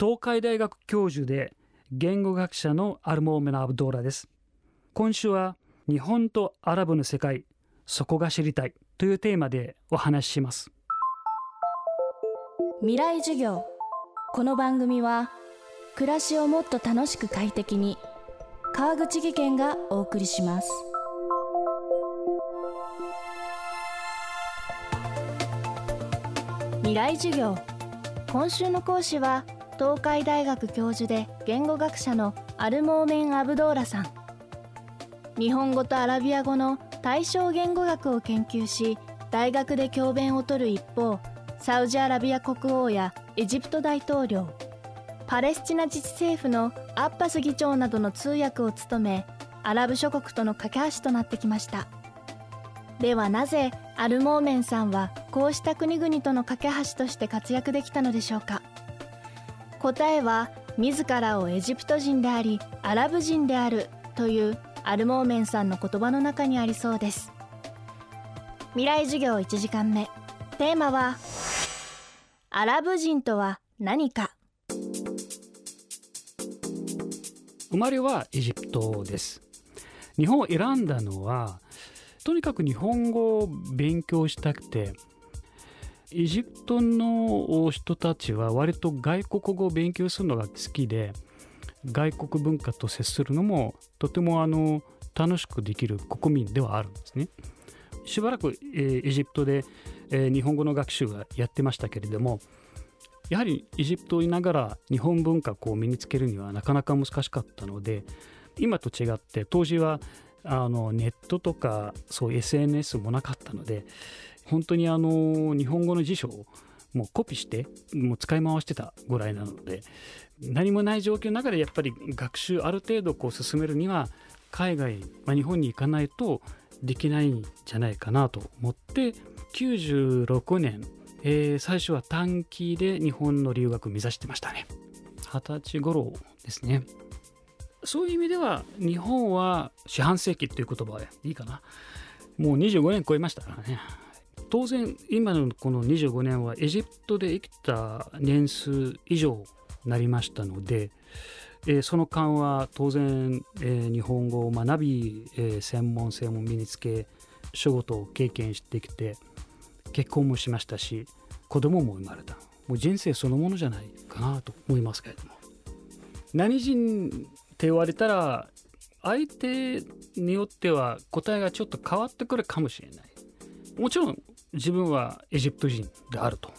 東海大学教授で言語学者のアルモーメナ・アブドーラです。今週は日本とアラブの世界そこが知りたいというテーマでお話しします。未来授業。この番組は暮らしをもっと楽しく快適に川口義賢がお送りします。未来授業。今週の講師は東海大学教授で言語学者のアルモーメン・アブドーラさん。日本語とアラビア語の対象言語学を研究し大学で教鞭を取る一方サウジアラビア国王やエジプト大統領パレスチナ自治政府のアッバス議長などの通訳を務めアラブ諸国との架け橋となってきました。ではなぜアルモーメンさんはこうした国々との架け橋として活躍できたのでしょうか？答えは自らをエジプト人でありアラブ人であるというアルモーメンさんの言葉の中にありそうです。未来授業1時間目。テーマはアラブ人とは何か。生まれはエジプトです。日本を選んだのはとにかく日本語を勉強したくてエジプトの人たちは割と外国語を勉強するのが好きで外国文化と接するのもとてもあの楽しくできる国民ではあるんですね。しばらく、えー、エジプトで、えー、日本語の学習はやってましたけれどもやはりエジプトにいながら日本文化を身につけるにはなかなか難しかったので今と違って当時はあのネットとかそう SNS もなかったので本当にあの日本語の辞書をもうコピーしてもう使い回してたぐらいなので何もない状況の中でやっぱり学習ある程度こう進めるには海外、まあ、日本に行かないとできないんじゃないかなと思って96年、えー、最初は短期で日本の留学を目指してましたね。二十歳頃ですね。そういう意味では日本は四半世紀っていう言葉でいいかな。もう25年超えましたからね。当然今のこの25年はエジプトで生きた年数以上なりましたので、えー、その間は当然、えー、日本語を学び、えー、専門性も身につけ仕事を経験してきて結婚もしましたし子供も生まれた。もう人生そのものじゃないかなと思いますけれども。何人って言われたら相手によっては答えがちょっと変わってくるかもしれない。もちろん自分はエジプト人であると、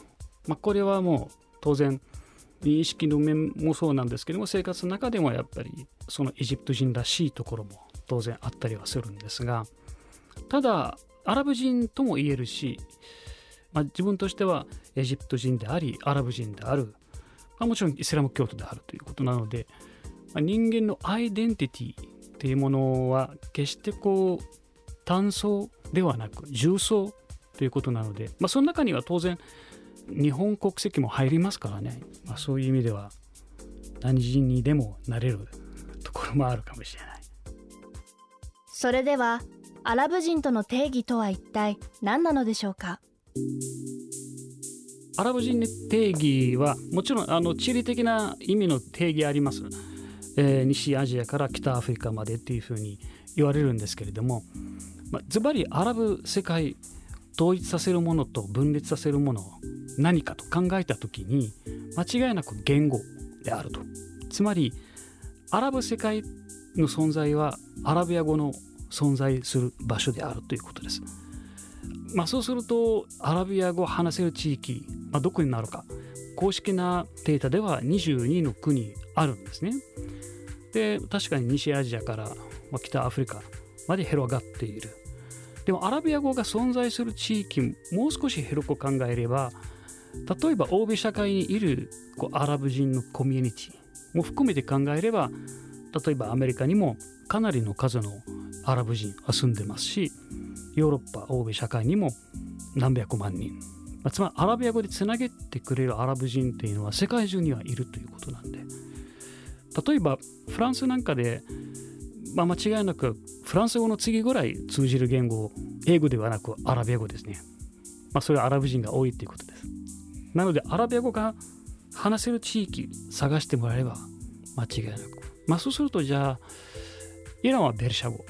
まあ、これはもう当然認識の面もそうなんですけども生活の中でもやっぱりそのエジプト人らしいところも当然あったりはするんですがただアラブ人とも言えるし、まあ、自分としてはエジプト人でありアラブ人である、まあ、もちろんイスラム教徒であるということなので、まあ、人間のアイデンティティっていうものは決してこう単層ではなく重層ということなので、まあ、その中には当然日本国籍も入りますからね、まあ、そういう意味では何人にでもなれるところもあるかもしれない。それではアラブ人との定義とは一体何なのでしょうか？アラブ人の定義はもちろんあの地理的な意味の定義あります、えー、西アジアから北アフリカまでっていうふうに言われるんですけれども、まあ、ズバリアラブ世界統一させるものと分裂させるもの何かと考えた時に間違いなく言語であるとつまりアラブ世界の存在はアラビア語の存在する場所であるということです。まあ、そうするとアラビア語を話せる地域、まあ、どこになるか公式なデータでは22の国あるんですね。で確かに西アジアから北アフリカまで広がっている。でもアラビア語が存在する地域もう少し広く考えれば例えば欧米社会にいるこうアラブ人のコミュニティも含めて考えれば例えばアメリカにもかなりの数のアラブ人は住んでますしヨーロッパ欧米社会にも何百万人、つまりアラビア語でつなげてくれるアラブ人っていうのは世界中にはいるということなんで例えばフランスなんかでまあ、間違いなくフランス語の次ぐらい通じる言語英語ではなくアラビア語ですね、まあ、それはアラブ人が多いということです。なのでアラビア語が話せる地域探してもらえれば間違いなく、まあ、そうするとじゃあイランはベルシャ語。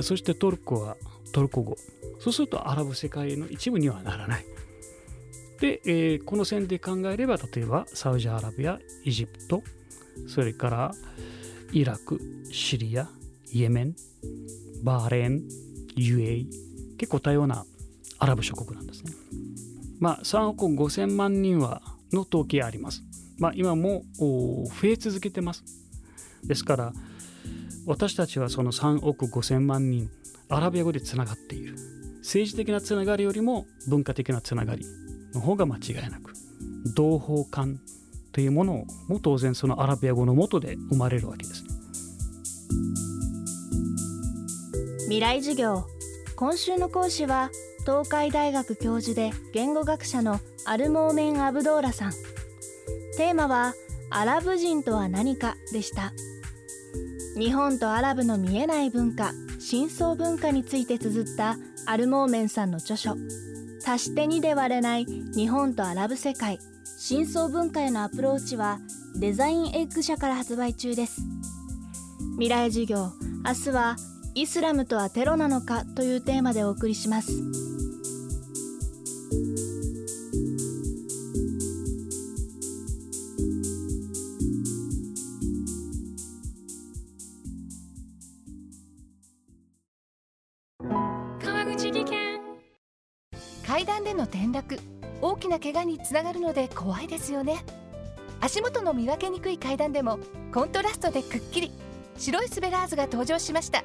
そしてトルコはトルコ語。そうするとアラブ世界の一部にはならない。で、えー、この線で考えれば例えばサウジアラビアエジプト。それからイラクシリア。イエメンバーレーン UAE 結構多様なアラブ諸国なんですね。まあ3億5000万人はの統計あります。まあ今も増え続けてます。ですから私たちはその3億5000万人アラビア語でつながっている。政治的なつながりよりも文化的なつながりの方が間違いなく同胞感というものも当然そのアラビア語のもとで生まれるわけです。ね未来授業。今週の講師は東海大学教授で言語学者のアルモーメン・アブドーラさん。テーマはアラブ人とは何かでした。日本とアラブの見えない文化深層文化について綴ったアルモーメンさんの著書。足して2で割れない日本とアラブ世界。深層文化へのアプローチはデザインエッグ社から発売中です。未来授業明日はイスラムとはテロなのかというテーマでお送りします。川口技研。階段での転落大きな怪我につながるので怖いですよね。足元の見分けにくい階段でもコントラストでくっきり。白いスベラーズが登場しました